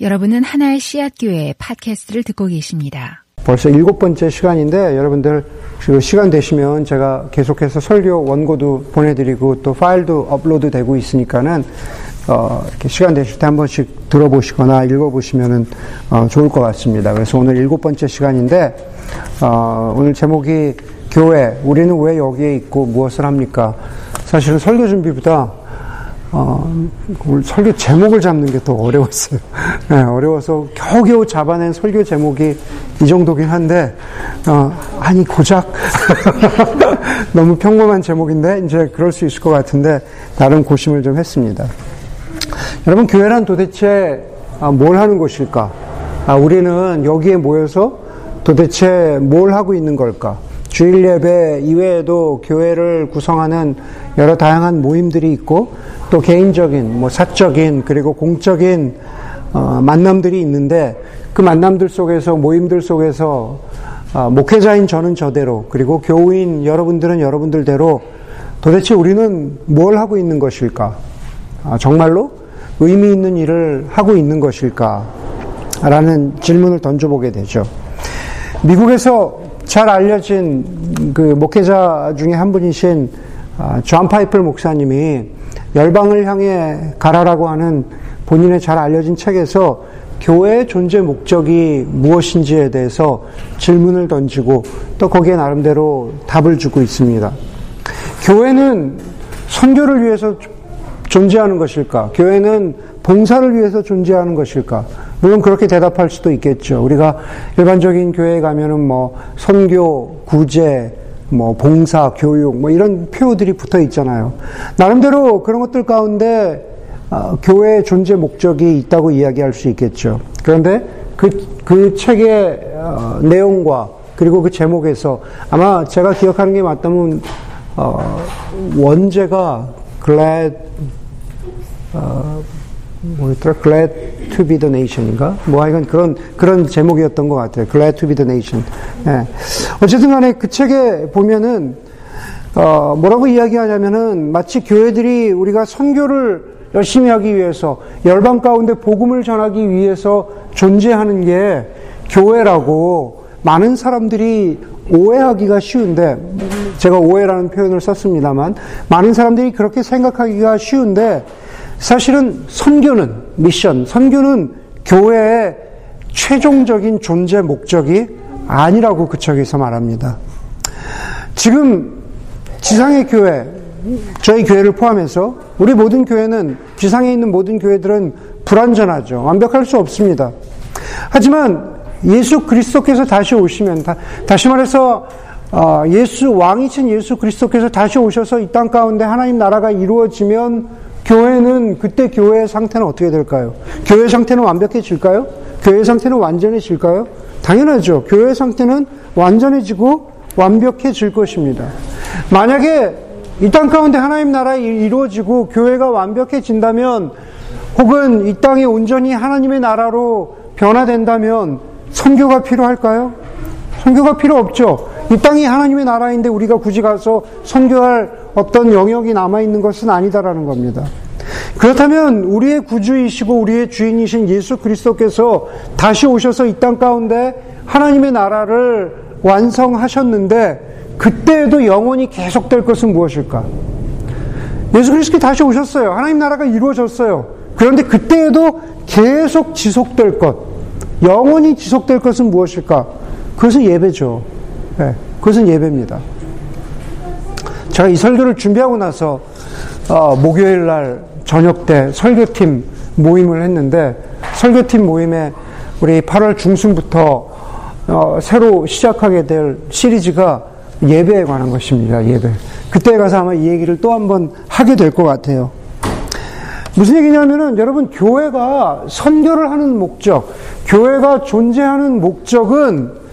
여러분은 하나의 씨앗교회 팟캐스트를 듣고 계십니다. 벌써 일곱 번째 시간인데 여러분들 그 시간 되시면 제가 계속해서 설교 원고도 보내드리고 또 파일도 업로드 되고 있으니까는 어, 시간 되실 때 한 번씩 들어보시거나 읽어보시면은 어, 좋을 것 같습니다. 그래서 오늘 일곱 번째 시간인데 어, 오늘 제목이 교회 우리는 왜 여기에 있고 무엇을 합니까? 사실은 설교 준비보다 어, 설교 제목을 잡는 게더 어려웠어요. 네, 어려워서 겨우겨우 잡아낸 설교 제목이 이 정도긴 한데, 어, 아니, 고작. 너무 평범한 제목인데, 이제 그럴 수 있을 것 같은데, 나름 고심을 좀 했습니다. 여러분, 교회란 도대체 아, 뭘 하는 곳일까? 아, 우리는 여기에 모여서 도대체 뭘 하고 있는 걸까? 주일 예배 이외에도 교회를 구성하는 여러 다양한 모임들이 있고 또 개인적인 뭐 사적인 그리고 공적인 어, 만남들이 있는데 그 만남들 속에서 모임들 속에서 어, 목회자인 저는 저대로 그리고 교우인 여러분들은 여러분들대로 도대체 우리는 뭘 하고 있는 것일까? 아, 정말로 의미 있는 일을 하고 있는 것일까? 라는 질문을 던져보게 되죠. 미국에서 잘 알려진 그 목회자 중에 한 분이신 아, 존 파이퍼 목사님이 열방을 향해 가라라고 하는 본인의 잘 알려진 책에서 교회의 존재 목적이 무엇인지에 대해서 질문을 던지고 또 거기에 나름대로 답을 주고 있습니다. 교회는 선교를 위해서 존재하는 것일까? 교회는 봉사를 위해서 존재하는 것일까? 물론 그렇게 대답할 수도 있겠죠. 우리가 일반적인 교회에 가면은 뭐 선교, 구제, 뭐 봉사, 교육 뭐 이런 표들이 붙어 있잖아요. 나름대로 그런 것들 가운데 어, 교회의 존재 목적이 있다고 이야기할 수 있겠죠. 그런데 그, 그 책의 어, 내용과 그리고 그 제목에서 아마 제가 기억하는 게 맞다면 어, 원제가 glad 어, 뭐였더라? Glad to be the nation인가? 뭐 하여간 그런, 그런 제목이었던 것 같아요. Glad to be the nation. 예. 어쨌든 간에 그 책에 보면은, 어, 뭐라고 이야기하냐면은 마치 교회들이 우리가 선교를 열심히 하기 위해서 열방 가운데 복음을 전하기 위해서 존재하는 게 교회라고 많은 사람들이 오해하기가 쉬운데 제가 오해라는 표현을 썼습니다만 많은 사람들이 그렇게 생각하기가 쉬운데 사실은 선교는 미션, 선교는 교회의 최종적인 존재 목적이 아니라고 그 책에서 말합니다. 지금 지상의 교회, 저희 교회를 포함해서 우리 모든 교회는 지상에 있는 모든 교회들은 불완전하죠. 완벽할 수 없습니다. 하지만 예수 그리스도께서 다시 오시면 다, 시 말해서 어, 예수 왕이신 예수 그리스도께서 다시 오셔서 이 땅 가운데 하나님 나라가 이루어지면 교회는 그때 교회의 상태는 어떻게 될까요? 교회 상태는 완벽해질까요? 교회 상태는 완전해질까요? 당연하죠. 교회 상태는 완전해지고 완벽해질 것입니다. 만약에 이 땅 가운데 하나님 나라가 이루어지고 교회가 완벽해진다면 혹은 이 땅이 온전히 하나님의 나라로 변화된다면 선교가 필요할까요? 선교가 필요 없죠. 이 땅이 하나님의 나라인데 우리가 굳이 가서 선교할 어떤 영역이 남아있는 것은 아니다라는 겁니다. 그렇다면 우리의 구주이시고 우리의 주인이신 예수 그리스도께서 다시 오셔서 이 땅 가운데 하나님의 나라를 완성하셨는데 그때에도 영원히 계속될 것은 무엇일까? 예수 그리스도 다시 오셨어요. 하나님 나라가 이루어졌어요. 그런데 그때에도 계속 지속될 것, 영원히 지속될 것은 무엇일까? 그것은 예배죠. 네, 그것은 예배입니다. 제가 이 설교를 준비하고 나서 어, 목요일 날 저녁 때 설교팀 모임을 했는데 설교팀 모임에 우리 8월 중순부터 어, 새로 시작하게 될 시리즈가 예배에 관한 것입니다. 예배. 그때 가서 아마 이 얘기를 또 한 번 하게 될 것 같아요. 무슨 얘기냐면은 여러분 교회가 선교를 하는 목적, 교회가 존재하는 목적은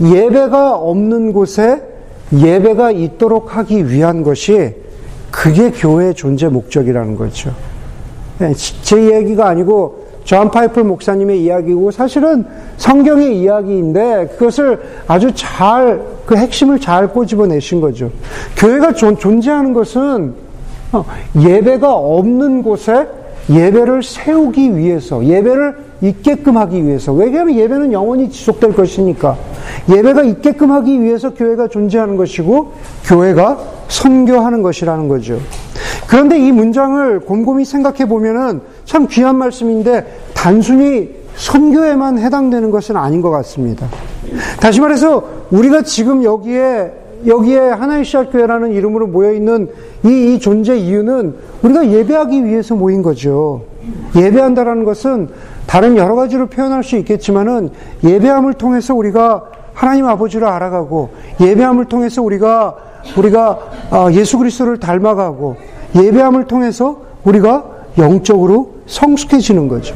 예배가 없는 곳에 예배가 있도록 하기 위한 것이 그게 교회의 존재 목적이라는 거죠. 네, 제 얘기가 아니고 존 파이퍼 목사님의 이야기고 사실은 성경의 이야기인데 그것을 아주 잘 그 핵심을 잘 꼬집어내신 거죠. 교회가 존, 재하는 것은 어, 예배가 없는 곳에 예배를 세우기 위해서, 예배를 있게끔 하기 위해서. 왜냐하면 예배는 영원히 지속될 것이니까. 예배가 있게끔 하기 위해서 교회가 존재하는 것이고, 교회가 선교하는 것이라는 거죠. 그런데 이 문장을 곰곰이 생각해 보면은 참 귀한 말씀인데, 단순히 선교에만 해당되는 것은 아닌 것 같습니다. 다시 말해서, 우리가 지금 여기에 여기에 하나의 시작교회라는 이름으로 모여있는 이, 이 존재 이유는 우리가 예배하기 위해서 모인 거죠. 예배한다라는 것은 다른 여러 가지로 표현할 수 있겠지만은 예배함을 통해서 우리가 하나님 아버지를 알아가고 예배함을 통해서 우리가 우리가 아, 예수 그리스도를 닮아가고 예배함을 통해서 우리가 영적으로 성숙해지는 거죠.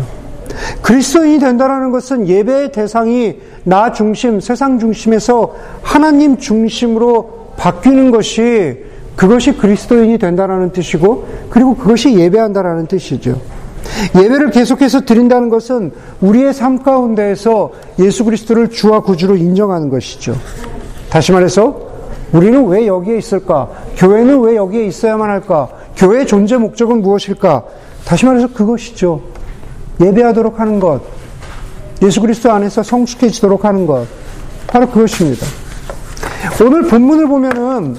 그리스도인이 된다는 것은 예배의 대상이 나 중심, 세상 중심에서 하나님 중심으로 바뀌는 것이 그것이 그리스도인이 된다는 뜻이고 그리고 그것이 예배한다라는 뜻이죠. 예배를 계속해서 드린다는 것은 우리의 삶 가운데에서 예수 그리스도를 주와 구주로 인정하는 것이죠. 다시 말해서 우리는 왜 여기에 있을까? 교회는 왜 여기에 있어야만 할까? 교회의 존재 목적은 무엇일까? 다시 말해서 그것이죠. 예배하도록 하는 것, 예수 그리스도 안에서 성숙해지도록 하는 것, 바로 그것입니다. 오늘 본문을 보면은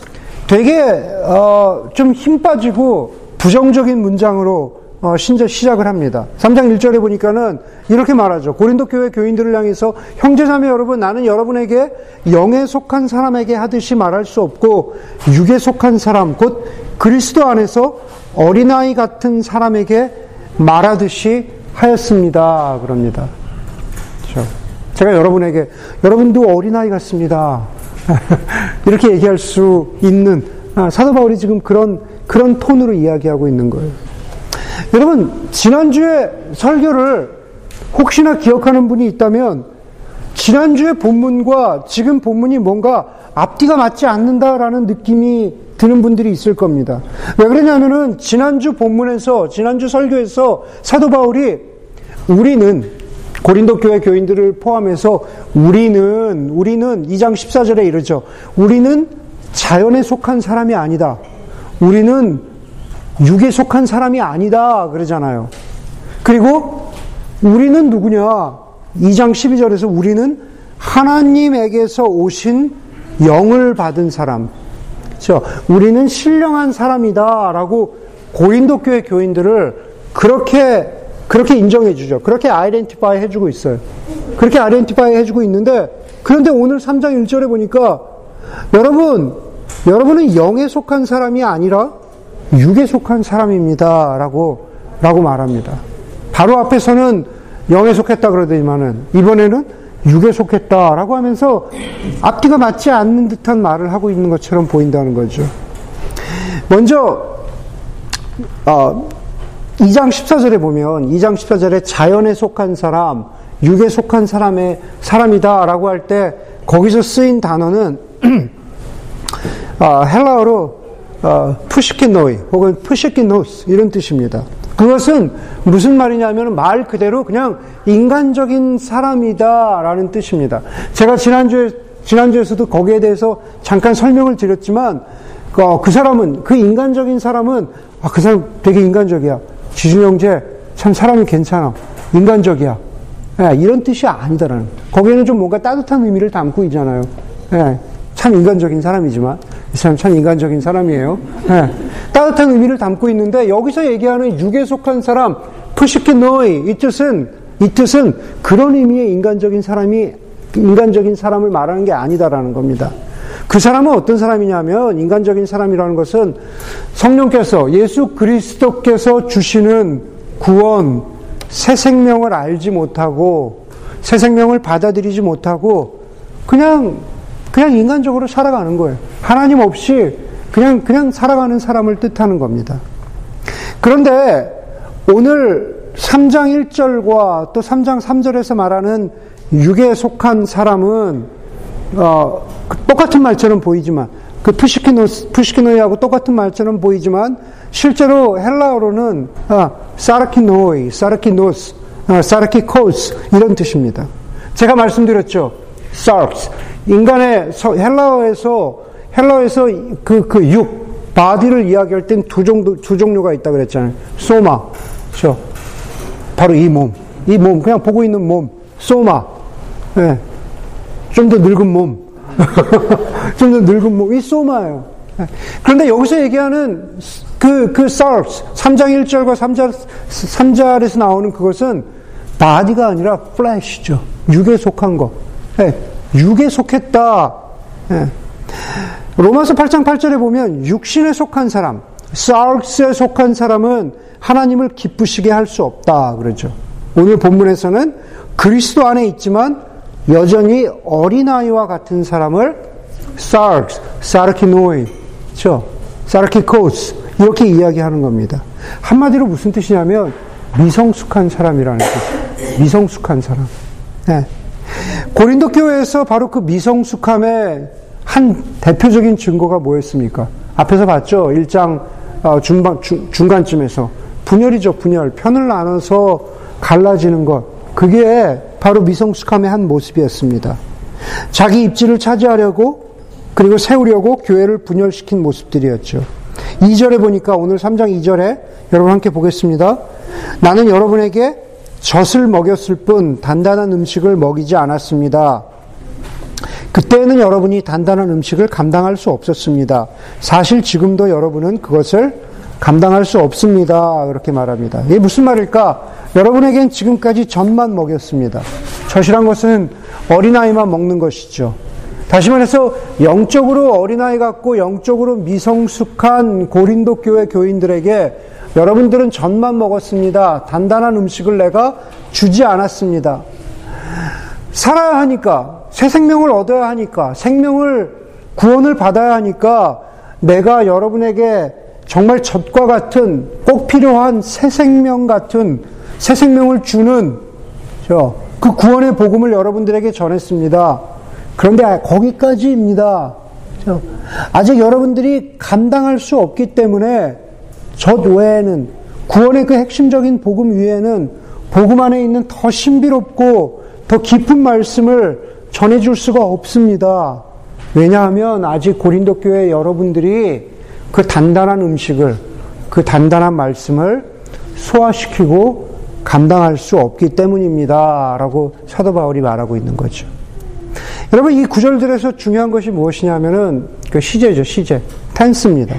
되게 어, 좀 힘 빠지고 부정적인 문장으로 어, 신자 시작을 합니다. 3장 1절에 보니까는 이렇게 말하죠. 고린도 교회 교인들을 향해서 형제자매 여러분 나는 여러분에게 영에 속한 사람에게 하듯이 말할 수 없고 육에 속한 사람 곧 그리스도 안에서 어린아이 같은 사람에게 말하듯이 하였습니다. 그럽니다. 그렇죠? 제가 여러분에게 여러분도 어린아이 같습니다. 이렇게 얘기할 수 있는 아, 사도 바울이 지금 그런 그런 톤으로 이야기하고 있는 거예요. 여러분 지난주에 설교를 혹시나 기억하는 분이 있다면 지난주의 본문과 지금 본문이 뭔가 앞뒤가 맞지 않는다라는 느낌이 드는 분들이 있을 겁니다. 왜 그러냐면은 지난주 본문에서 지난주 설교에서 사도 바울이 우리는 고린도 교회 교인들을 포함해서 우리는 우리는 2장 14절에 이르죠. 우리는 자연에 속한 사람이 아니다. 우리는 육에 속한 사람이 아니다 그러잖아요. 그리고 우리는 누구냐? 2장 12절에서 우리는 하나님에게서 오신 영을 받은 사람. 그렇죠? 우리는 신령한 사람이다라고 고린도 교회 교인들을 그렇게 그렇게 인정해 주죠. 그렇게 아이덴티파이 해 주고 있어요. 그렇게 아이덴티파이 해 주고 있는데, 그런데 오늘 3장 1절에 보니까, 여러분, 여러분은 영에 속한 사람이 아니라 육에 속한 사람입니다. 라고, 라고 말합니다. 바로 앞에서는 영에 속했다 그러더니만은, 이번에는 육에 속했다라고 하면서 앞뒤가 맞지 않는 듯한 말을 하고 있는 것처럼 보인다는 거죠. 먼저, 어, 2장 14절에 보면 2장 14절에 자연에 속한 사람, 육에 속한 사람의 사람이다라고 할 때 거기서 쓰인 단어는 어, 헬라어로 어, 푸시키노이 혹은 푸시키노스 이런 뜻입니다. 그것은 무슨 말이냐면 말 그대로 그냥 인간적인 사람이다라는 뜻입니다. 제가 지난주에 지난주에서도 거기에 대해서 잠깐 설명을 드렸지만 어, 그 사람은 그 인간적인 사람은 아, 그 사람 되게 인간적이야. 지준 형제 참 사람이 괜찮아. 인간적이야. 예, 이런 뜻이 아니다라는. 거기에는 좀 뭔가 따뜻한 의미를 담고 있잖아요. 예, 참 인간적인 사람이지만 이 사람 참 인간적인 사람이에요. 예, 따뜻한 의미를 담고 있는데 여기서 얘기하는 육에 속한 사람 푸시키노이 이 뜻은 이 뜻은 그런 의미의 인간적인 사람이 인간적인 사람을 말하는 게 아니다라는 겁니다. 그 사람은 어떤 사람이냐면 인간적인 사람이라는 것은 성령께서 예수 그리스도께서 주시는 구원, 새 생명을 알지 못하고 새 생명을 받아들이지 못하고 그냥 그냥 인간적으로 살아가는 거예요. 하나님 없이 그냥 그냥 살아가는 사람을 뜻하는 겁니다. 그런데 오늘 3장 1절과 또 3장 3절에서 말하는 육에 속한 사람은 어, 똑같은 말처럼 보이지만 그 푸시키노 푸시키노이하고 똑같은 말처럼 보이지만 실제로 헬라어로는 아, 사르키노이, 사르키노스, 아, 사르키코스 이런 뜻입니다. 제가 말씀드렸죠. sarx 인간의 헬라어에서 헬라어에서 그 그 육 body를 이야기할 땐두 정도 두 종류가 있다 그랬잖아요. soma 그렇죠? 바로 이 몸. 이 몸, 그냥 보고 있는 몸. soma. 예. 좀 더 늙은 몸. 좀 더 늙은 몸. 이 soma예요. 예. 그런데 여기서 얘기하는 그, 그 sarx, 3장 1절과 3절, 3절에서 나오는 그것은 body가 아니라 flesh죠. 육에 속한 거. 예. 육에 속했다. 예. 로마서 8장 8절에 보면 육신에 속한 사람, sarx에 속한 사람은 하나님을 기쁘시게 할 수 없다. 그러죠. 오늘 본문에서는 그리스도 안에 있지만 여전히 어린아이와 같은 사람을 sarx, sarkinoi, 그렇죠? 사르키코스 이렇게 이야기하는 겁니다. 한마디로 무슨 뜻이냐면 미성숙한 사람이라는 뜻. 미성숙한 사람. 네. 고린도 교회에서 바로 그 미성숙함의 한 대표적인 증거가 뭐였습니까? 앞에서 봤죠. 1장 어, 중반, 중 간쯤에서 분열이죠, 분열. 편을 나눠서 갈라지는 것. 그게 바로 미성숙함의 한 모습이었습니다. 자기 입지를 차지하려고 그리고 세우려고 교회를 분열시킨 모습들이었죠. 2절에 보니까 오늘 3장 2절에 여러분 함께 보겠습니다. 나는 여러분에게 젖을 먹였을 뿐 단단한 음식을 먹이지 않았습니다. 그때는 여러분이 단단한 음식을 감당할 수 없었습니다. 사실 지금도 여러분은 그것을 감당할 수 없습니다. 그렇게 말합니다. 이게 무슨 말일까? 여러분에겐 지금까지 젖만 먹였습니다. 젖이란 것은 어린아이만 먹는 것이죠. 다시 말해서 영적으로 어린아이 같고 영적으로 미성숙한 고린도 교회 교인들에게 여러분들은 젖만 먹었습니다. 단단한 음식을 내가 주지 않았습니다. 살아야 하니까, 새 생명을 얻어야 하니까, 생명을, 구원을 받아야 하니까 내가 여러분에게 정말 젖과 같은 꼭 필요한 새 생명 같은 새 생명을 주는 그 구원의 복음을 여러분들에게 전했습니다. 그런데 거기까지입니다. 아직 여러분들이 감당할 수 없기 때문에 저 외에는 구원의 그 핵심적인 복음 위에는 복음 안에 있는 더 신비롭고 더 깊은 말씀을 전해줄 수가 없습니다. 왜냐하면 아직 고린도 교회 여러분들이 그 단단한 음식을, 그 단단한 말씀을 소화시키고 감당할 수 없기 때문입니다. 라고 사도 바울이 말하고 있는 거죠. 여러분, 이 구절들에서 중요한 것이 무엇이냐면은 그 시제죠, 시제. 텐스입니다.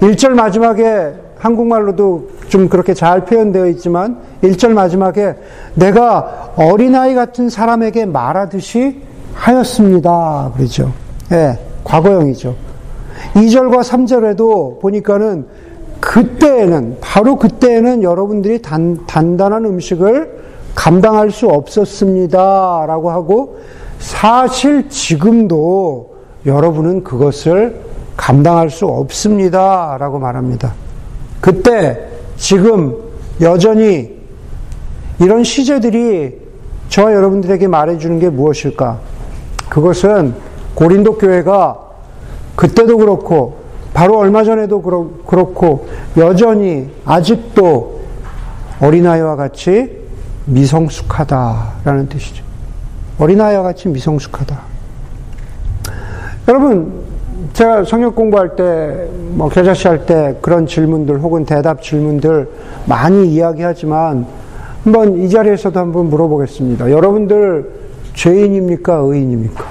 1절 마지막에 한국말로도 좀 그렇게 잘 표현되어 있지만 1절 마지막에 내가 어린아이 같은 사람에게 말하듯이 하였습니다. 그러죠. 예, 네, 과거형이죠. 2절과 3절에도 보니까는 그때에는, 바로 그때에는 여러분들이 단, 단단한 음식을 감당할 수 없었습니다. 라고 하고 사실 지금도 여러분은 그것을 감당할 수 없습니다. 라고 말합니다. 그때, 지금, 여전히 이런 시제들이 저와 여러분들에게 말해주는 게 무엇일까? 그것은 고린도 교회가 그때도 그렇고, 바로 얼마 전에도 그렇고, 여전히 아직도 어린아이와 같이 미성숙하다라는 뜻이죠. 어린아이와 같이 미성숙하다. 여러분, 제가 성역 공부할 때, 뭐, 겨자씨 할 때 그런 질문들 혹은 대답 질문들 많이 이야기하지만, 한번 이 자리에서도 한번 물어보겠습니다. 여러분들 죄인입니까? 의인입니까?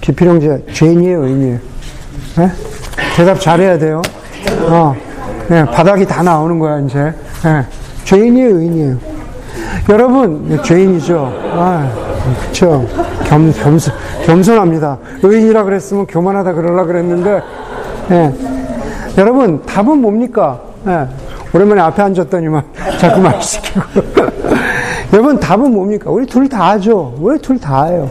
기필형제, 죄인이에요? 의인이에요? 네? 대답 잘해야 돼요. 어, 네, 바닥이 다 나오는 거야, 이제. 네. 죄인이에요, 의인이에요? 여러분, 네, 죄인이죠. 아, 그쵸. 겸, 겸손, 겸손합니다. 의인이라 그랬으면 교만하다 그러려 그랬는데, 네. 여러분, 답은 뭡니까? 네. 오랜만에 앞에 앉았더니만 자꾸 말 시키고. 여러분, 답은 뭡니까? 우리 둘다 하죠. 우리 둘다 해요.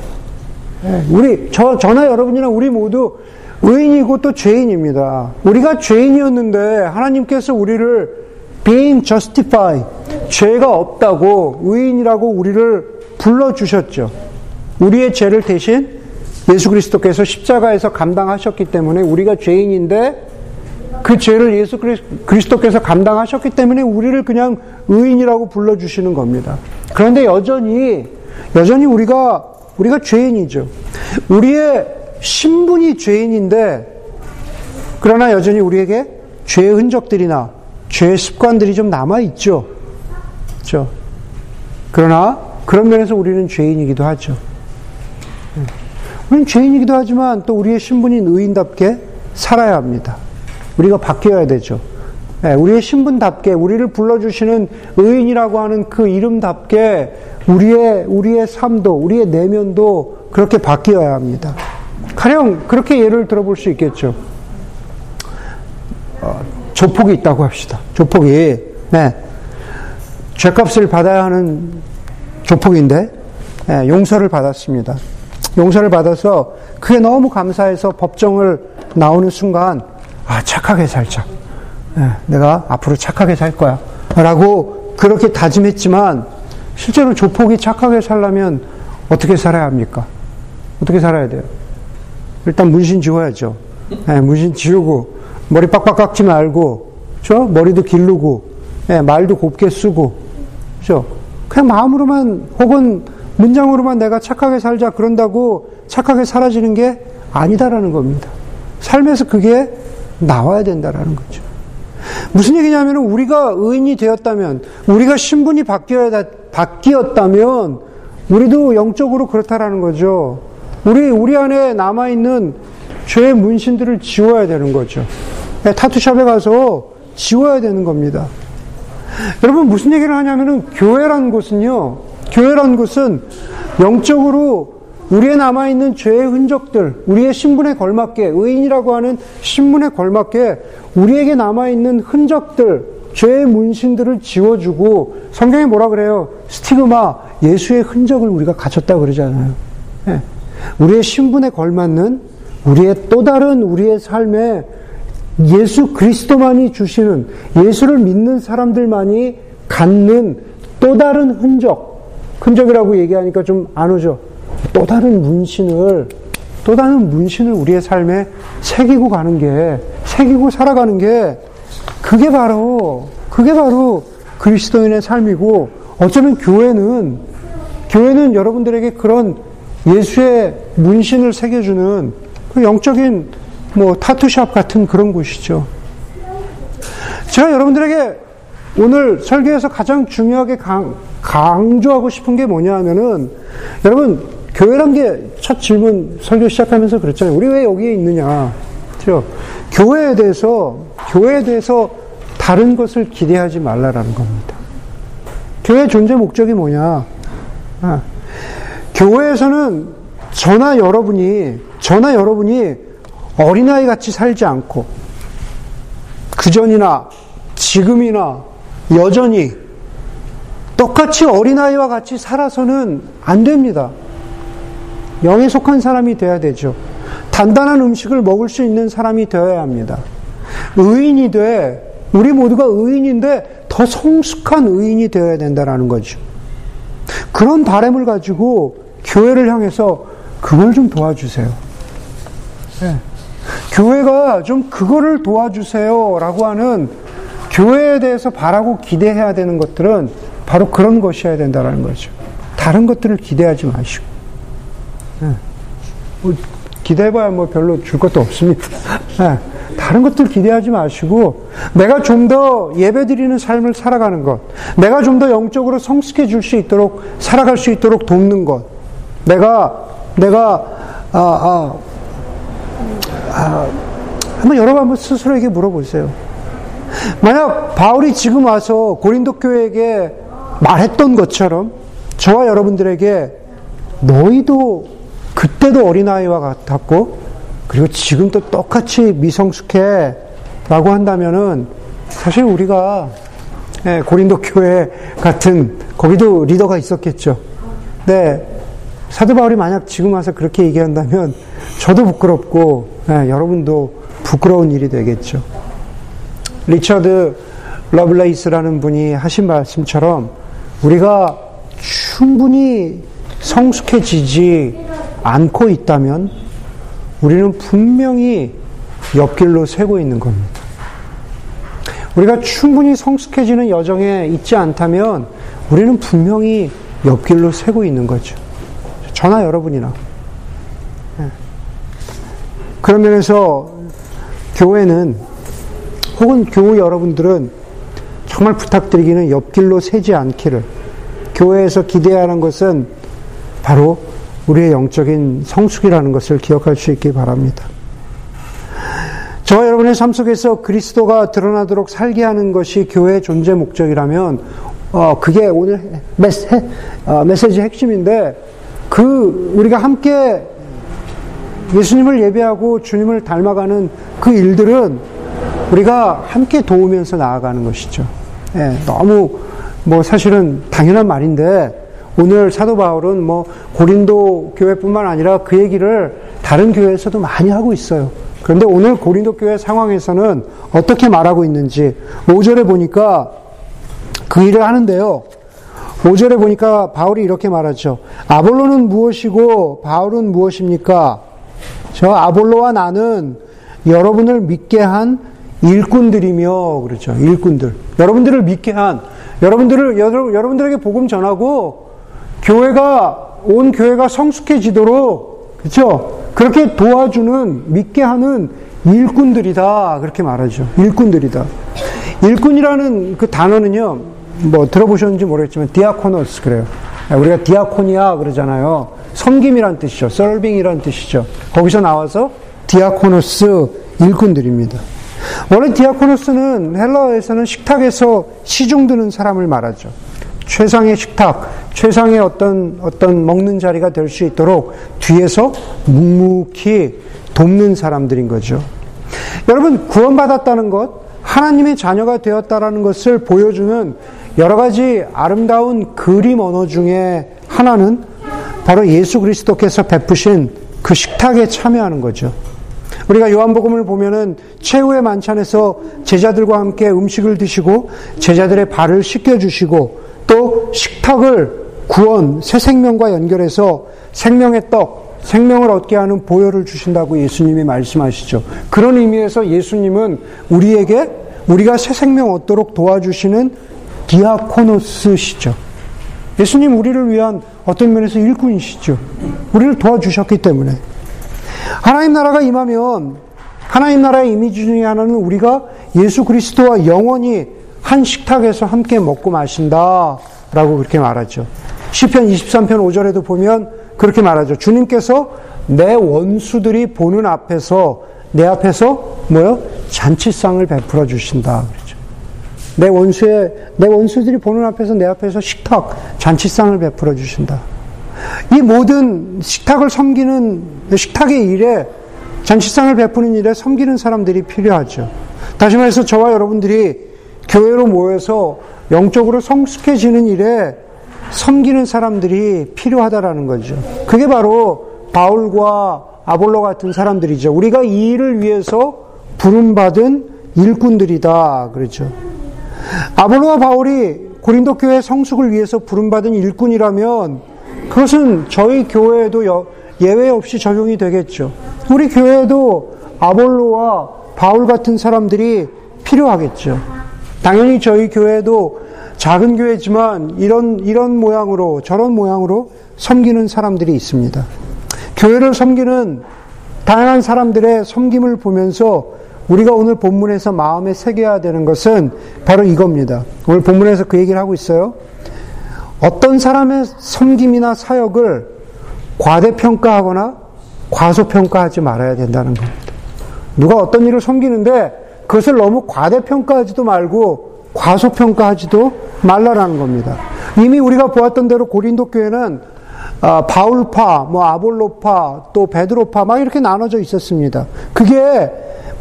네. 우리, 저, 저나 여러분이나 우리 모두 의인이고 또 죄인입니다. 우리가 죄인이었는데 하나님께서 우리를 being justified, 죄가 없다고 의인이라고 우리를 불러 주셨죠. 우리의 죄를 대신 예수 그리스도께서 십자가에서 감당하셨기 때문에 우리가 죄인인데 그 죄를 예수 그리스도께서 감당하셨기 때문에 우리를 그냥 의인이라고 불러주시는 겁니다. 그런데 여전히, 여전히 우리가, 우리가 죄인이죠. 우리의 신분이 죄인인데 그러나 여전히 우리에게 죄의 흔적들이나 죄의 습관들이 좀 남아 있죠. 그렇죠? 그러나 그런 면에서 우리는 죄인이기도 하죠. 예. 우리는 죄인이기도 하지만 또 우리의 신분인 의인답게 살아야 합니다. 우리가 바뀌어야 되죠. 예, 우리의 신분답게 우리를 불러주시는 의인이라고 하는 그 이름답게 우리의 우리의 삶도 우리의 내면도 그렇게 바뀌어야 합니다. 가령 그렇게 예를 들어볼 수 있겠죠. 어, 조폭이 있다고 합시다. 조폭이 네, 죄값을 받아야 하는 조폭인데 네, 용서를 받았습니다. 용서를 받아서 그게 너무 감사해서 법정을 나오는 순간 아 착하게 살자. 네, 내가 앞으로 착하게 살 거야. 라고 그렇게 다짐했지만 실제로 조폭이 착하게 살려면 어떻게 살아야 합니까? 어떻게 살아야 돼요? 일단 문신 지워야죠. 네, 문신 지우고 머리 빡빡 깎지 말고, 저 머리도 기르고, 네, 말도 곱게 쓰고, 저 그냥 마음으로만 혹은 문장으로만 내가 착하게 살자 그런다고 착하게 사라지는 게 아니다라는 겁니다. 삶에서 그게 나와야 된다라는 거죠. 무슨 얘기냐면 우리가 의인이 되었다면, 우리가 신분이 바뀌어야, 바뀌었다면, 우리도 영적으로 그렇다라는 거죠. 우리, 우리 안에 남아 있는 죄의 문신들을 지워야 되는 거죠. 네, 타투샵에 가서 지워야 되는 겁니다. 여러분, 무슨 얘기를 하냐면은, 교회란 곳은요, 교회란 곳은 영적으로 우리의 남아있는 죄의 흔적들, 우리의 신분에 걸맞게, 의인이라고 하는 신분에 걸맞게 우리에게 남아있는 흔적들, 죄의 문신들을 지워주고, 성경이 뭐라 그래요? 스티그마, 예수의 흔적을 우리가 갖췄다 그러잖아요. 네. 우리의 신분에 걸맞는 우리의 또 다른 우리의 삶에 예수 그리스도만이 주시는 예수를 믿는 사람들만이 갖는 또 다른 흔적, 흔적이라고 얘기하니까 좀 안 오죠. 또 다른 문신을 또 다른 문신을 우리의 삶에 새기고 가는 게 새기고 살아가는 게 그게 바로 그게 바로 그리스도인의 삶이고 어쩌면 교회는 교회는 여러분들에게 그런 예수의 문신을 새겨주는 그 영적인 뭐 타투샵 같은 그런 곳이죠. 제가 여러분들에게 오늘 설교에서 가장 중요하게 강, 강조하고 싶은 게 뭐냐 하면은 여러분 교회란 게 첫 질문 설교 시작하면서 그랬잖아요. 우리 왜 여기에 있느냐? 교회에 대해서 교회에 대해서 다른 것을 기대하지 말라라는 겁니다. 교회 존재 목적이 뭐냐? 아, 교회에서는 저나 여러분이 저나 여러분이 어린아이 같이 살지 않고 그전이나 지금이나 여전히 똑같이 어린아이와 같이 살아서는 안 됩니다. 영에 속한 사람이 되어야 되죠. 단단한 음식을 먹을 수 있는 사람이 되어야 합니다. 의인이 돼, 우리 모두가 의인인데 더 성숙한 의인이 되어야 된다는 거죠. 그런 바램을 가지고 교회를 향해서 그걸 좀 도와주세요. 네. 교회가 좀 그거를 도와주세요 라고 하는 교회에 대해서 바라고 기대해야 되는 것들은 바로 그런 것이어야 된다는 거죠. 다른 것들을 기대하지 마시고. 네. 뭐 기대해봐야 뭐 별로 줄 것도 없습니다. 네. 다른 것들 기대하지 마시고, 내가 좀 더 예배 드리는 삶을 살아가는 것, 내가 좀 더 영적으로 성숙해 수 있도록, 살아갈 수 있도록 돕는 것, 내가, 내가, 아, 아, 아, 한번 여러분 한번 스스로에게 물어보세요. 만약 바울이 지금 와서 고린도 교회에게 말했던 것처럼 저와 여러분들에게 너희도 그때도 어린아이와 같았고 그리고 지금도 똑같이 미성숙해 라고 한다면은 사실 우리가 예, 고린도 교회 같은 거기도 리더가 있었겠죠. 네. 사도 바울이 만약 지금 와서 그렇게 얘기한다면 저도 부끄럽고 네, 여러분도 부끄러운 일이 되겠죠. 리처드 러블레이스라는 분이 하신 말씀처럼 우리가 충분히 성숙해지지 않고 있다면 우리는 분명히 옆길로 새고 있는 겁니다. 우리가 충분히 성숙해지는 여정에 있지 않다면 우리는 분명히 옆길로 새고 있는 거죠. 저나 여러분이나. 예. 그런 면에서 교회는 혹은 교우 여러분들은 정말 부탁드리기는 옆길로 새지 않기를 교회에서 기대해야 하는 것은 바로 우리의 영적인 성숙이라는 것을 기억할 수 있기 바랍니다. 저와 여러분의 삶 속에서 그리스도가 드러나도록 살게 하는 것이 교회의 존재 목적이라면, 어, 그게 오늘 메시, 어, 메시지 핵심인데, 그, 우리가 함께 예수님을 예배하고 주님을 닮아가는 그 일들은 우리가 함께 도우면서 나아가는 것이죠. 예, 너무 뭐 사실은 당연한 말인데 오늘 사도 바울은 뭐 고린도 교회뿐만 아니라 그 얘기를 다른 교회에서도 많이 하고 있어요. 그런데 오늘 고린도 교회 상황에서는 어떻게 말하고 있는지 5절에 보니까 그 일을 하는데요. 5절에 보니까 바울이 이렇게 말하죠. 아볼로는 무엇이고 바울은 무엇입니까? 저 아볼로와 나는 여러분을 믿게 한 일꾼들이며 그렇죠. 일꾼들. 여러분들을 믿게 한 여러분들을 여러분들에게 복음 전하고 교회가 온 교회가 성숙해지도록 그렇죠. 그렇게 도와주는 믿게 하는 일꾼들이다 그렇게 말하죠. 일꾼들이다. 일꾼이라는 그 단어는요. 뭐 들어보셨는지 모르겠지만 diakonos 그래요. 우리가 diakonia 그러잖아요. 섬김이란 뜻이죠. 서빙이란 뜻이죠. 거기서 나와서 diakonos 일꾼들입니다. 원래 diakonos는 헬라어에서는 식탁에서 시중 드는 사람을 말하죠. 최상의 식탁, 최상의 어떤 어떤 먹는 자리가 될 수 있도록 뒤에서 묵묵히 돕는 사람들인 거죠. 여러분 구원받았다는 것, 하나님의 자녀가 되었다라는 것을 보여주는 여러 가지 아름다운 그림 언어 중에 하나는 바로 예수 그리스도께서 베푸신 그 식탁에 참여하는 거죠. 우리가 요한복음을 보면은 최후의 만찬에서 제자들과 함께 음식을 드시고 제자들의 발을 씻겨 주시고 또 식탁을 구원, 새 생명과 연결해서 생명의 떡, 생명을 얻게 하는 보혈을 주신다고 예수님이 말씀하시죠. 그런 의미에서 예수님은 우리에게 우리가 새 생명 얻도록 도와주시는 디아코노스시죠. 예수님 우리를 위한 어떤 면에서 일꾼이시죠. 우리를 도와주셨기 때문에. 하나님 나라가 임하면 하나님 나라의 이미지 중에 하나는 우리가 예수 그리스도와 영원히 한 식탁에서 함께 먹고 마신다 라고 그렇게 말하죠. 시편 23편 5절에도 보면 그렇게 말하죠. 주님께서 내 원수들이 보는 앞에서 내 앞에서 뭐요? 잔치상을 베풀어 주신다 그렇죠. 내 원수의 내 원수들이 보는 앞에서 내 앞에서 식탁 잔치상을 베풀어 주신다. 이 모든 식탁을 섬기는 식탁의 일에 잔치상을 베푸는 일에 섬기는 사람들이 필요하죠. 다시 말해서 저와 여러분들이 교회로 모여서 영적으로 성숙해지는 일에 섬기는 사람들이 필요하다라는 거죠. 그게 바로 바울과 아볼로 같은 사람들이죠. 우리가 이 일을 위해서 부름받은 일꾼들이다. 그렇죠. 아볼로와 바울이 고린도 교회 성숙을 위해서 부름받은 일꾼이라면 그것은 저희 교회에도 예외 없이 적용이 되겠죠. 우리 교회에도 아볼로와 바울 같은 사람들이 필요하겠죠. 당연히 저희 교회도 작은 교회지만 이런, 이런 모양으로, 저런 모양으로 섬기는 사람들이 있습니다. 교회를 섬기는 다양한 사람들의 섬김을 보면서 우리가 오늘 본문에서 마음에 새겨야 되는 것은 바로 이겁니다. 오늘 본문에서 그 얘기를 하고 있어요. 어떤 사람의 섬김이나 사역을 과대평가하거나 과소평가하지 말아야 된다는 겁니다. 누가 어떤 일을 섬기는데 그것을 너무 과대평가하지도 말고 과소평가하지도 말라라는 겁니다. 이미 우리가 보았던 대로 고린도 교회는 아, 바울파, 뭐 아볼로파, 또 베드로파 막 이렇게 나눠져 있었습니다. 그게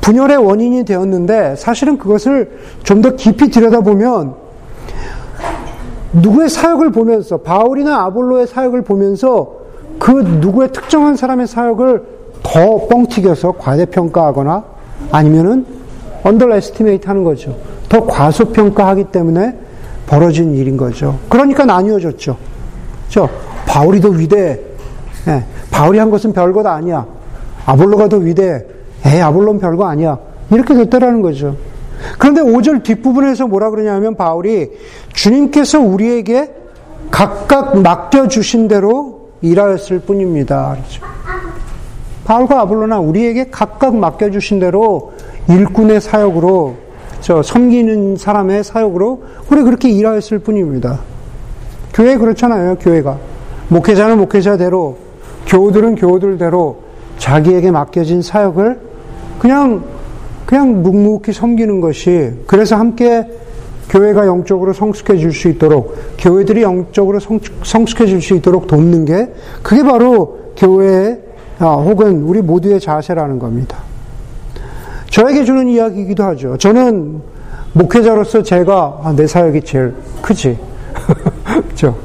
분열의 원인이 되었는데 사실은 그것을 좀 더 깊이 들여다보면 누구의 사역을 보면서 바울이나 아볼로의 사역을 보면서 그 누구의 특정한 사람의 사역을 더 뻥튀겨서 과대평가하거나 아니면은 underestimate 하는 거죠. 더 과소평가하기 때문에 벌어진 일인 거죠. 그러니까 나뉘어졌죠. 저 바울이 더 위대해. 예, 바울이 한 것은 별것 아니야. 아볼로가 더 위대해. 에 아볼로는 별거 아니야. 이렇게 됐다라는 거죠. 그런데 5절 뒷부분에서 뭐라 그러냐면 바울이 주님께서 우리에게 각각 맡겨주신 대로 일하였을 뿐입니다. 그렇죠. 바울과 아볼로나 우리에게 각각 맡겨주신 대로 일꾼의 사역으로 저 섬기는 사람의 사역으로 우리 그렇게 일하였을 뿐입니다. 교회 그렇잖아요. 교회가 목회자는 목회자대로 교우들은 교우들대로 자기에게 맡겨진 사역을 그냥 그냥 묵묵히 섬기는 것이 그래서 함께 교회가 영적으로 성숙해질 수 있도록 교회들이 영적으로 성숙해질 수 있도록 돕는 게 그게 바로 교회의 아, 혹은 우리 모두의 자세라는 겁니다. 저에게 주는 이야기이기도 하죠. 저는 목회자로서 제가 아, 내 사역이 제일 크지. 그죠?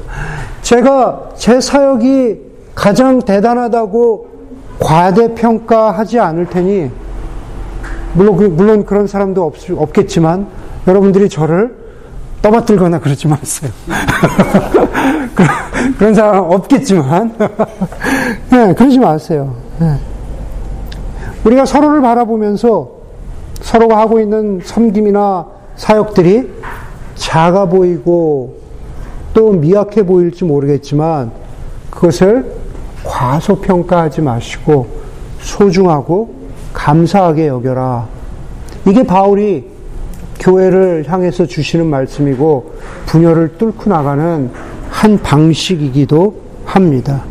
제가 제 사역이 가장 대단하다고 과대평가하지 않을 테니, 물론, 그, 물론 그런 사람도 없, 없겠지만, 여러분들이 저를 떠받들거나 그러지 마세요. 그런 사람 없겠지만, 네, 그러지 마세요. 네. 우리가 서로를 바라보면서 서로가 하고 있는 섬김이나 사역들이 작아 보이고 또 미약해 보일지 모르겠지만 그것을 과소평가하지 마시고 소중하고 감사하게 여겨라. 이게 바울이 교회를 향해서 주시는 말씀이고 분열을 뚫고 나가는 한 방식이기도 합니다.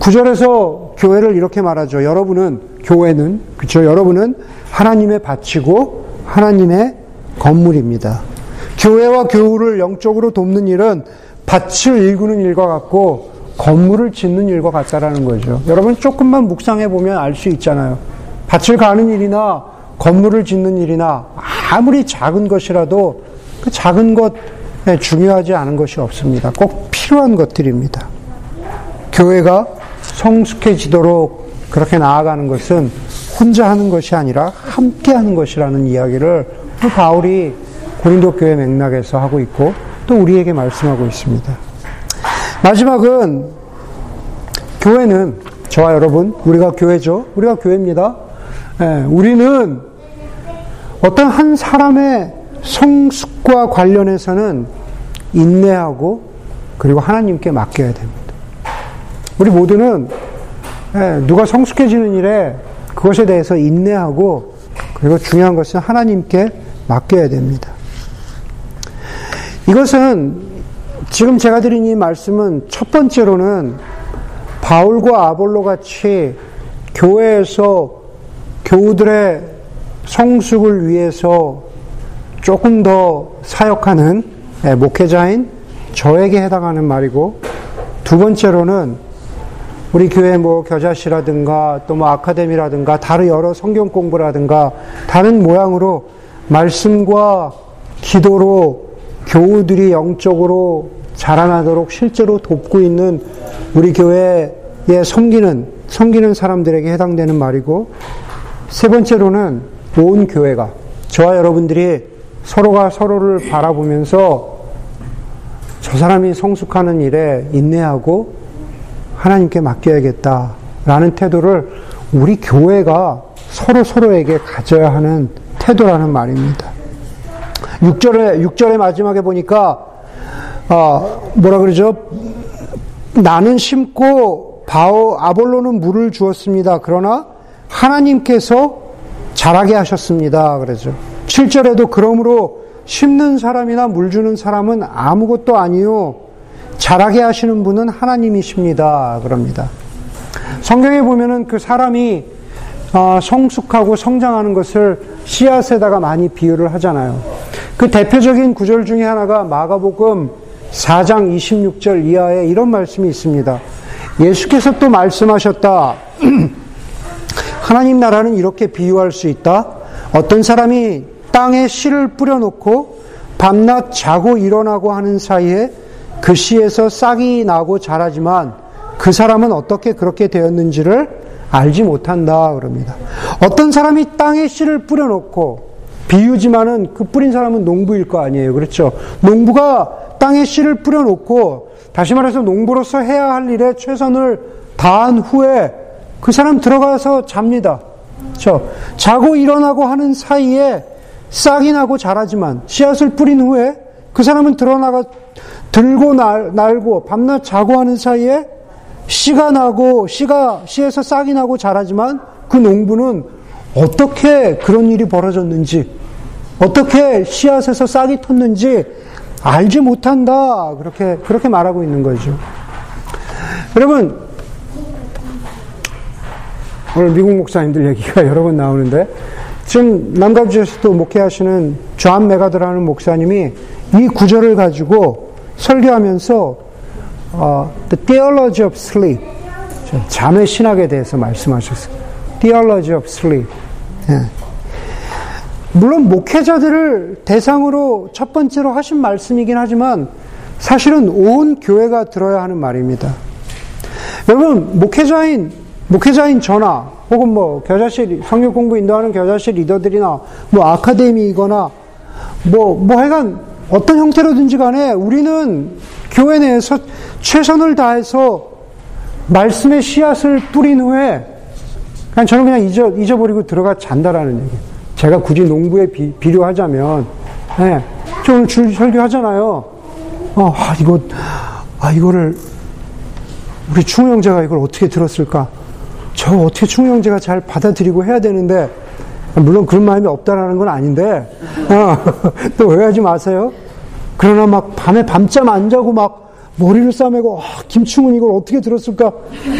구절에서 교회를 이렇게 말하죠. 여러분은 교회는 그렇죠. 여러분은 하나님의 바치고 하나님의 건물입니다. 교회와 교우를 영적으로 돕는 일은 밭을 일구는 일과 같고 건물을 짓는 일과 같다라는 거죠. 여러분 조금만 묵상해 보면 알 수 있잖아요. 밭을 가는 일이나 건물을 짓는 일이나 아무리 작은 것이라도 그 작은 것 중요하지 않은 것이 없습니다. 꼭 필요한 것들입니다. 교회가 성숙해지도록 그렇게 나아가는 것은 혼자 하는 것이 아니라 함께 하는 것이라는 이야기를 바울이 고린도 교회 맥락에서 하고 있고 또 우리에게 말씀하고 있습니다. 마지막은 교회는 저와 여러분 우리가 교회죠. 우리가 교회입니다. 예, 우리는 어떤 한 사람의 성숙과 관련해서는 인내하고 그리고 하나님께 맡겨야 됩니다. 우리 모두는 예, 누가 성숙해지는 일에 그것에 대해서 인내하고 그리고 중요한 것은 하나님께 맡겨야 됩니다. 이것은 지금 제가 드린 이 말씀은 첫 번째로는 바울과 아볼로 같이 교회에서 교우들의 성숙을 위해서 조금 더 사역하는 예, 목회자인 저에게 해당하는 말이고 두 번째로는 우리 교회 뭐 겨자씨라든가 또 뭐 아카데미라든가 다른 여러 성경 공부라든가 다른 모양으로 말씀과 기도로 교우들이 영적으로 자라나도록 실제로 돕고 있는 우리 교회에 섬기는 섬기는 사람들에게 해당되는 말이고 세 번째로는 온 교회가 저와 여러분들이 서로가 서로를 바라보면서 저 사람이 성숙하는 일에 인내하고 하나님께 맡겨야겠다라는 태도를 우리 교회가 서로 서로에게 가져야 하는 태도라는 말입니다. 6절에, 6절의 마지막에 보니까, 어, 뭐라 그러죠? 나는 심고 바오, 아볼로는 물을 주었습니다. 그러나 하나님께서 자라게 하셨습니다. 그러죠. 7절에도 그러므로 심는 사람이나 물 주는 사람은 아무것도 아니요. 자라게 하시는 분은 하나님이십니다. 그럽니다. 성경에 보면은 그 사람이 어, 성숙하고 성장하는 것을 씨앗에다가 많이 비유를 하잖아요. 그 대표적인 구절 중에 하나가 마가복음 4장 26절 이하에 이런 말씀이 있습니다. 예수께서 또 말씀하셨다. 하나님 나라는 이렇게 비유할 수 있다. 어떤 사람이 땅에 씨를 뿌려놓고 밤낮 자고 일어나고 하는 사이에 그 씨에서 싹이 나고 자라지만 그 사람은 어떻게 그렇게 되었는지를 알지 못한다 그럽니다. 어떤 사람이 땅에 씨를 뿌려놓고 비유지만은 그 뿌린 사람은 농부일 거 아니에요. 그렇죠? 농부가 땅에 씨를 뿌려놓고 다시 말해서 농부로서 해야 할 일에 최선을 다한 후에 그 사람 들어가서 잡니다. 그렇죠? 자고 일어나고 하는 사이에 싹이 나고 자라지만 씨앗을 뿌린 후에 그 사람은 드러나가 들고 날, 날고 밤낮 자고 하는 사이에 씨가 나고 씨가 씨에서 싹이 나고 자라지만 그 농부는 어떻게 그런 일이 벌어졌는지 어떻게 씨앗에서 싹이 텄는지 알지 못한다. 그렇게, 그렇게 말하고 있는 거죠. 여러분, 오늘 미국 목사님들 얘기가 여러 번 나오는데, 지금 남가주에서도 목회하시는 존 맥아더라는 목사님이 이 구절을 가지고 설교하면서 어, The Theology of Sleep 잠의 신학에 대해서 말씀하셨어요. Theology of Sleep. 예. 물론 목회자들을 대상으로 첫 번째로 하신 말씀이긴 하지만 사실은 온 교회가 들어야 하는 말입니다. 여러분 목회자인 목회자인 전화 혹은 뭐 교자실 성경 공부 인도하는 교자실 리더들이나 뭐 아카데미이거나 뭐뭐 뭐 하여간 어떤 형태로든지 간에 우리는 교회 내에서 최선을 다해서 말씀의 씨앗을 뿌린 후에 그냥 저는 그냥 잊어, 잊어버리고 들어가 잔다라는 얘기. 제가 굳이 농부에 비, 비료하자면, 예, 저 오늘 줄 설교하잖아요. 어, 아, 이거, 아, 이거를, 우리 충우 형제가 이걸 어떻게 들었을까? 저 어떻게 충우 형제가 잘 받아들이고 해야 되는데, 물론 그런 마음이 없다라는 건 아닌데, 어, 또 오해하지 마세요. 그러나 막 밤에 밤잠 안 자고 막 머리를 싸매고, 아, 김충은 이걸 어떻게 들었을까?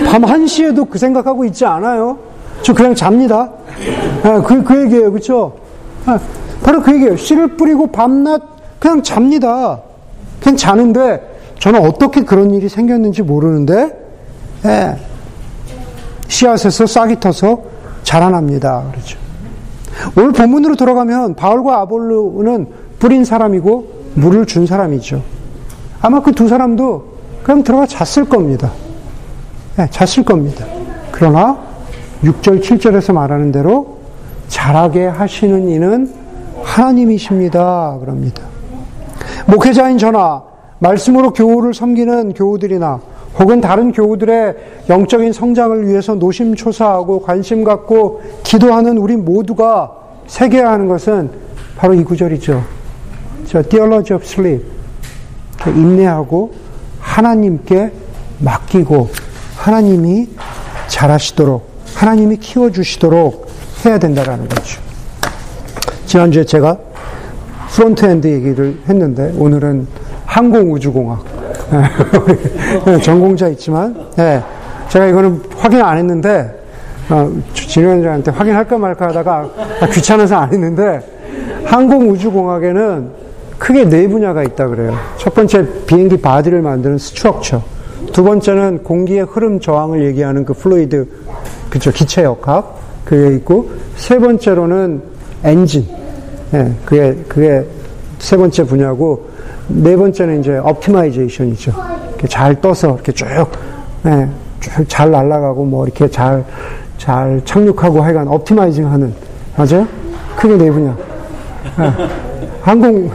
밤 1시에도 그 생각하고 있지 않아요? 저 그냥 잡니다. 아, 그, 그 얘기예요. 아, 바로 그 얘기예요. 씨를 뿌리고 밤낮 그냥 잡니다. 그냥 자는데, 저는 어떻게 그런 일이 생겼는지 모르는데, 예, 씨앗에서 싹이 터서 자라납니다. 그렇죠. 오늘 본문으로 돌아가면 바울과 아볼로는 뿌린 사람이고 물을 준 사람이죠. 아마 그 두 사람도 그냥 들어가 잤을 겁니다. 네, 잤을 겁니다. 그러나 6절, 7절에서 말하는 대로 자라게 하시는 이는 하나님이십니다. 그럽니다. 목회자인 저나 말씀으로 교우를 섬기는 교우들이나 혹은 다른 교우들의 영적인 성장을 위해서 노심초사하고 관심 갖고 기도하는 우리 모두가 새겨야 하는 것은 바로 이 구절이죠. 저 Theology of Sleep. 인내하고 하나님께 맡기고 하나님이 잘하시도록 하나님이 키워주시도록 해야 된다라는 거죠. 지난주에 제가 front-end 얘기를 했는데 오늘은 항공우주공학 네, 전공자 있지만 네, 제가 이거는 확인 안 했는데 어, 진원장한테 확인할까 말까 하다가 아, 귀찮아서 안 했는데 항공우주공학에는 크게 네 분야가 있다 그래요. 첫 번째 비행기 body를 만드는 structure. 두 번째는 공기의 흐름 저항을 얘기하는 그 fluid, 그쵸, 기체 역학. 그게 있고, 세 번째로는 엔진. 예, 그게, 그게 세 번째 분야고, 네 번째는 이제 optimization이죠. 이렇게 잘 떠서 이렇게 쭉, 예, 쭉잘 날아가고 뭐 이렇게 잘, 잘 착륙하고 하여간 업티마이징 하는. 맞아요? 크게 네 분야. 예. 항공,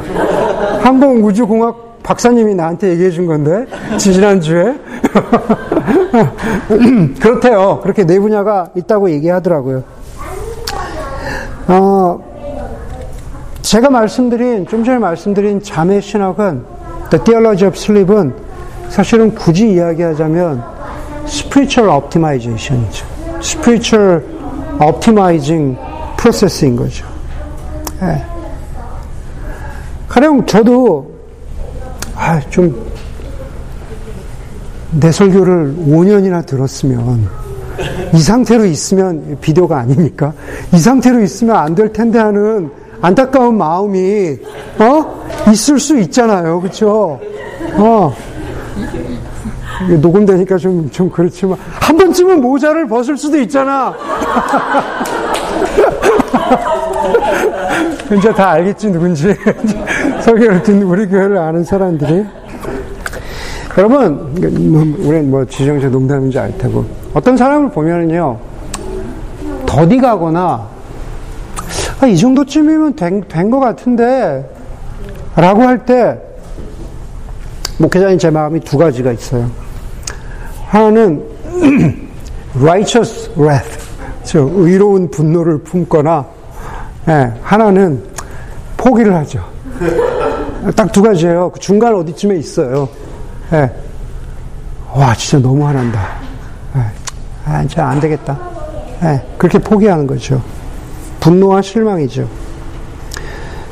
항공우주공학 박사님이 나한테 얘기해 준 건데, 지난주에. 그렇대요. 그렇게 네 분야가 있다고 얘기하더라고요. 어, 제가 말씀드린, 좀 전에 말씀드린 잠의 신학은, The Theology of Sleep은 사실은 굳이 이야기하자면, Spiritual Optimization이죠. Spiritual Optimizing Process인 거죠. 네. 가령 저도 아, 좀 내 설교를 5년이나 들었으면 이 상태로 있으면 비디오가 아니니까 이 상태로 있으면 안 될 텐데 하는 안타까운 마음이 어 있을 수 있잖아요, 그렇죠? 어 녹음되니까 좀좀 그렇지만 한 번쯤은 모자를 벗을 수도 있잖아. 이제 다 알겠지 누군지. 설교를 듣는 우리 교회를 아는 사람들이. 여러분 뭐, 우리는 뭐 지정적 농담인지 알 테고. 어떤 사람을 보면은요 더디 가거나 아, 이 정도쯤이면 된것 같은데 라고 할 때 목회자인 제 마음이 두 가지가 있어요. 하나는 righteous wrath 저 의로운 분노를 품거나 네, 하나는 포기를 하죠. 딱 두 가지예요. 그 중간 어디쯤에 있어요. 네. 와, 진짜 너무 화난다. 네. 아, 진짜 안 되겠다. 네. 그렇게 포기하는 거죠. 분노와 실망이죠.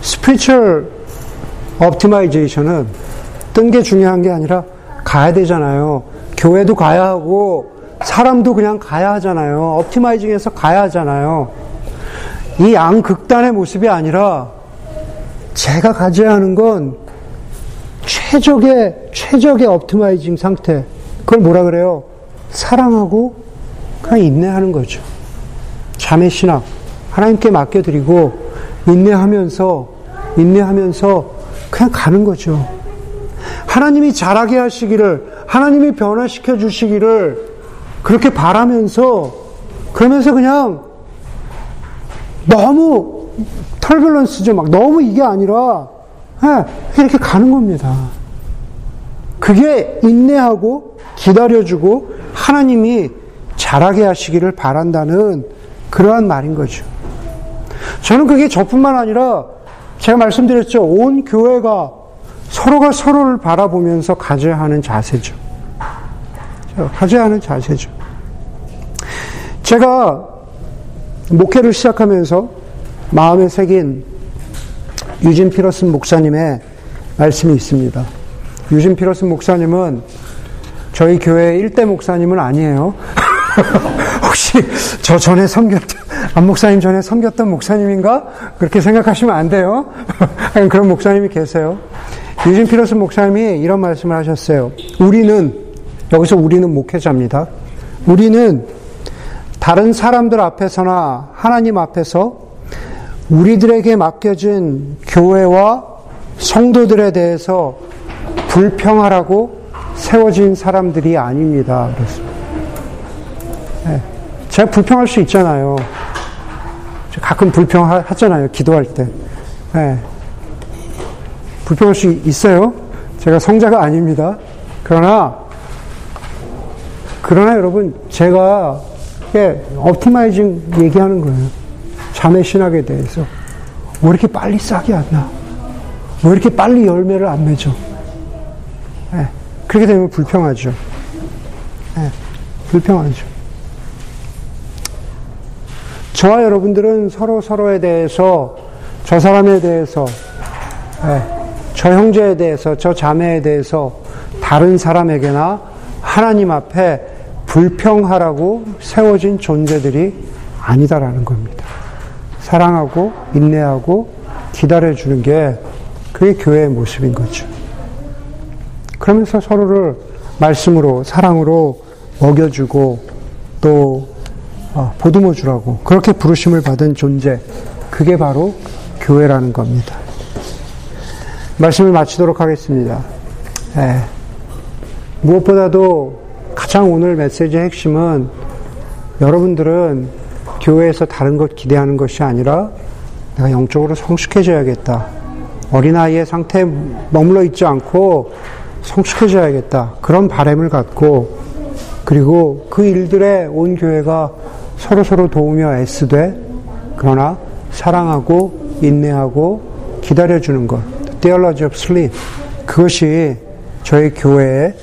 spiritual optimization은 뜬 게 중요한 게 아니라 가야 되잖아요. 교회도 가야 하고 사람도 그냥 가야 하잖아요. optimizing해서 가야 하잖아요. 이 양극단의 모습이 아니라 제가 가져야 하는 건 최적의 최적의 optimizing 상태. 그걸 뭐라 그래요? 사랑하고 그냥 인내하는 거죠. 자매 신학 하나님께 맡겨드리고 인내하면서 인내하면서 그냥 가는 거죠. 하나님이 잘하게 하시기를 하나님이 변화시켜 주시기를 그렇게 바라면서 그러면서 그냥 너무 털밸런스죠. 막 너무 이게 아니라 네, 이렇게 가는 겁니다. 그게 인내하고 기다려주고 하나님이 잘하게 하시기를 바란다는 그러한 말인 거죠. 저는 그게 저뿐만 아니라 제가 말씀드렸죠. 온 교회가 서로가 서로를 바라보면서 가져야 하는 자세죠. 가져야 하는 자세죠. 제가 목회를 시작하면서 마음에 새긴 유진 피러슨 목사님의 말씀이 있습니다. 유진 피러슨 목사님은 저희 교회 일대 목사님은 아니에요. 혹시 저 전에 섬겼던, 안 목사님 전에 섬겼던 목사님인가? 그렇게 생각하시면 안 돼요. 그런 목사님이 계세요. 유진 피러슨 목사님이 이런 말씀을 하셨어요. 우리는, 여기서 우리는 목회자입니다. 우리는 다른 사람들 앞에서나 하나님 앞에서 우리들에게 맡겨진 교회와 성도들에 대해서 불평하라고 세워진 사람들이 아닙니다. 그렇습니다. 네. 제가 불평할 수 있잖아요. 가끔 불평하잖아요. 기도할 때. 네. 불평할 수 있어요. 제가 성자가 아닙니다. 그러나, 그러나 여러분, 제가 옵티마이징 얘기하는 거예요. 자매 신학에 대해서. 왜 이렇게 빨리 싹이 안 나? 왜 이렇게 빨리 열매를 안 맺어? 네. 그렇게 되면 불평하죠. 네. 불평하죠. 저와 여러분들은 서로 서로에 대해서, 저 사람에 대해서, 네. 저 형제에 대해서, 저 자매에 대해서, 다른 사람에게나 하나님 앞에 불평하라고 세워진 존재들이 아니다라는 겁니다. 사랑하고 인내하고 기다려주는 게 그게 교회의 모습인 거죠. 그러면서 서로를 말씀으로 사랑으로 먹여주고 또 어, 보듬어 주라고 그렇게 부르심을 받은 존재 그게 바로 교회라는 겁니다. 말씀을 마치도록 하겠습니다. 예. 무엇보다도 가장 오늘 메시지의 핵심은 여러분들은 교회에서 다른 것 기대하는 것이 아니라 내가 영적으로 성숙해져야겠다. 어린아이의 상태에 머물러 있지 않고 성숙해져야겠다. 그런 바램을 갖고 그리고 그 일들에 온 교회가 서로서로 도우며 애쓰되 그러나 사랑하고 인내하고 기다려주는 것. Theology of Sleep. 그것이 저희 교회의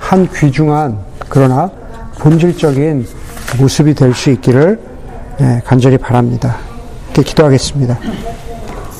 한 귀중한 그러나 본질적인 모습이 될 수 있기를 네, 간절히 바랍니다. 이렇게 기도하겠습니다.